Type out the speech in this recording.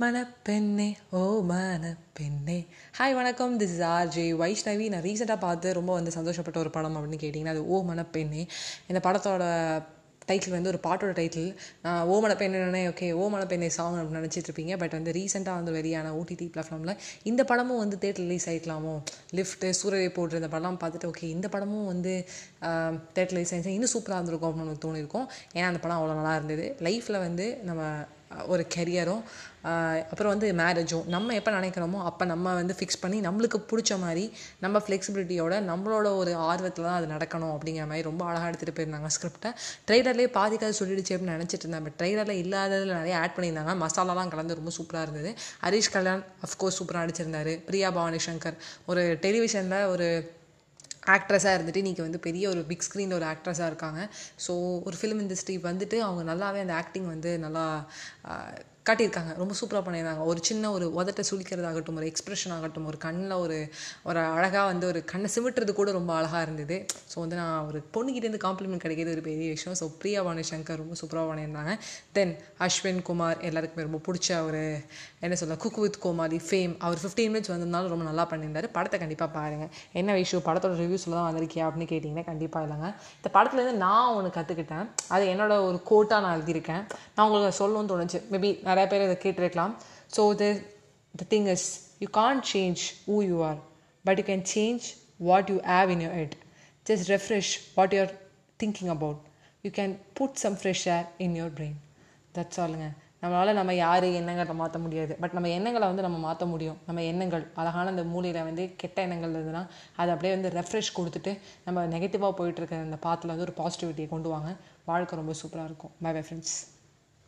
மணப்பெண்ணே ஓ மணப்பெண்ணே ஹாய் வணக்கம். This is RJ Vaishnavi. நான் ரீசெண்டாக பார்த்து ரொம்ப வந்து சந்தோஷப்பட்ட ஒரு படம் அப்படின்னு கேட்டிங்கன்னா அது ஓ மணப்பெண்ணே இந்த படத்தோட டைட்டில் வந்து ஒரு பாட்டோட டைட்டில் நான் ஓ மணப்பெண்ணே ஓகே ஓ மணப்பெண்ணே சாங் அப்படின்னு நினச்சிட்டு இருப்பீங்க. பட் வந்து ரீசெண்டாக வந்து வெளியான ஓடிடி பிளாட்ஃபார்மில் இந்த படமும் வந்து தேட்டர் ரிலீஸ் ஆகிக்கலாமோ லிஃப்ட்டு சூரியவை போட்டு இந்த படம்லாம் பார்த்துட்டு ஓகே இந்த படமும் வந்து தேட்டர் ரிலீஸ் ஆகிடுச்சு இன்னும் சூப்பராக இருந்திருக்கும் அப்படின்னு எனக்கு தோணியிருக்கும். ஏன்னா அந்த படம் அவ்வளோ நல்லா இருந்தது. லைஃப்பில் வந்து நம்ம ஒரு கெரியரும் அப்புறம் வந்து மேரேஜும் நம்ம எப்போ நினைக்கிறோமோ அப்போ நம்ம வந்து ஃபிக்ஸ் பண்ணி நம்மளுக்கு பிடிச்ச மாதிரி நம்ம ஃப்ளெக்சிபிலிட்டியோட நம்மளோட ஒரு ஆர்வத்தில் தான் அது நடக்கணும் அப்படிங்கிற மாதிரி ரொம்ப அழகாக எடுத்துகிட்டு போயிருந்தாங்க ஸ்கிரிப்டை ட்ரெய்லர்லேயே பாதிக்காது சொல்லிடுச்சு அப்படின்னு நினச்சிட்டு இருந்தேன். பட் ட்ரெய்லரில் இல்லாததில் நிறைய ஆட் பண்ணியிருந்தாங்க. மசாலாலாம் கலந்து ரொம்ப சூப்பராக இருந்தது. ஹரீஷ் கல்யாண் அஃப்கோர்ஸ் சூப்பராக நடிச்சிருந்தார். பிரியா பவானி சங்கர் ஒரு டெலிவிஷனில் ஒரு ஆக்ட்ரஸாக இருந்துட்டு இன்றைக்கி வந்து பெரிய ஒரு பிக் ஸ்க்ரீனில் ஒரு ஆக்ட்ரஸாக இருக்காங்க. ஸோ ஒரு ஃபிலிம் இண்டஸ்ட்ரி வந்துட்டு அவங்க நல்லாவே அந்த ஆக்டிங் வந்து நல்லா காட்டியிருக்காங்க. ரொம்ப சூப்பராக பண்ணியிருந்தாங்க. ஒரு சின்ன ஒரு உதட்டை சுழிக்கிறதாகட்டும் ஒரு எக்ஸ்ப்ரெஷன் ஆகட்டும் ஒரு கண்ணில் ஒரு ஒரு அழகாக வந்து ஒரு கண்ணை சிமிட்டுறது கூட ரொம்ப அழகாக இருந்தது. ஸோ வந்து நான் ஒரு பொண்ணுக்கிட்டேருந்து காம்ப்ளிமெண்ட் கிடைக்கிறது ஒரு பெரிய விஷயம். ஸோ பிரியா வாணி சங்கர் ரொம்ப சூப்பராக பண்ணியிருந்தாங்க. தென் அஸ்வின் குமார் எல்லாருக்குமே ரொம்ப பிடிச்ச ஒரு என்ன சொல்ல குக் வித் கோமாளி ஃபேம் அவர் ஃபிஃப்டீன் மினிட்ஸ் வந்திருந்தாலும் ரொம்ப நல்லா பண்ணியிருந்தார். படத்தை கண்டிப்பாக பாருங்கள் என்ன விஷயம்? படத்தோட ரிவ்யூஸில் தான் வந்திருக்கியா அப்படின்னு கேட்டிங்கன்னா கண்டிப்பாக இல்லைங்க. இந்த படத்துலேருந்து நான் ஒன்று கற்றுக்கிட்டேன் அது என்னோட ஒரு கோட்டாக நான் எழுதியிருக்கேன். நான் உங்களுக்கு சொல்லணும்னு தோணுச்சு. மேபி நிறைய பேர் இதை கேட்டிருக்கலாம். So the the thing is you can't change who you are but you can change what you have in your head just refresh what you are thinking about you can put some fresh air in your brain that's ஆலுங்க நம்மளால் நம்ம யார் எண்ணங்களை மாற்ற முடியாது. But நம்ம எண்ணங்களை வந்து நம்ம மாற்ற முடியும். நம்ம எண்ணங்கள் அழகான அந்த மூலையில் வந்து கெட்ட எண்ணங்கள் இருந்ததுன்னா அதை அப்படியே வந்து ரெஃப்ரெஷ் கொடுத்துட்டு நம்ம நெகட்டிவாக போயிட்டு இருக்கிற அந்த பாத்தில் வந்து ஒரு பாசிட்டிவிட்டியை கொண்டு வாங்க. வாழ்க்கை ரொம்ப சூப்பராக இருக்கும். By bye friends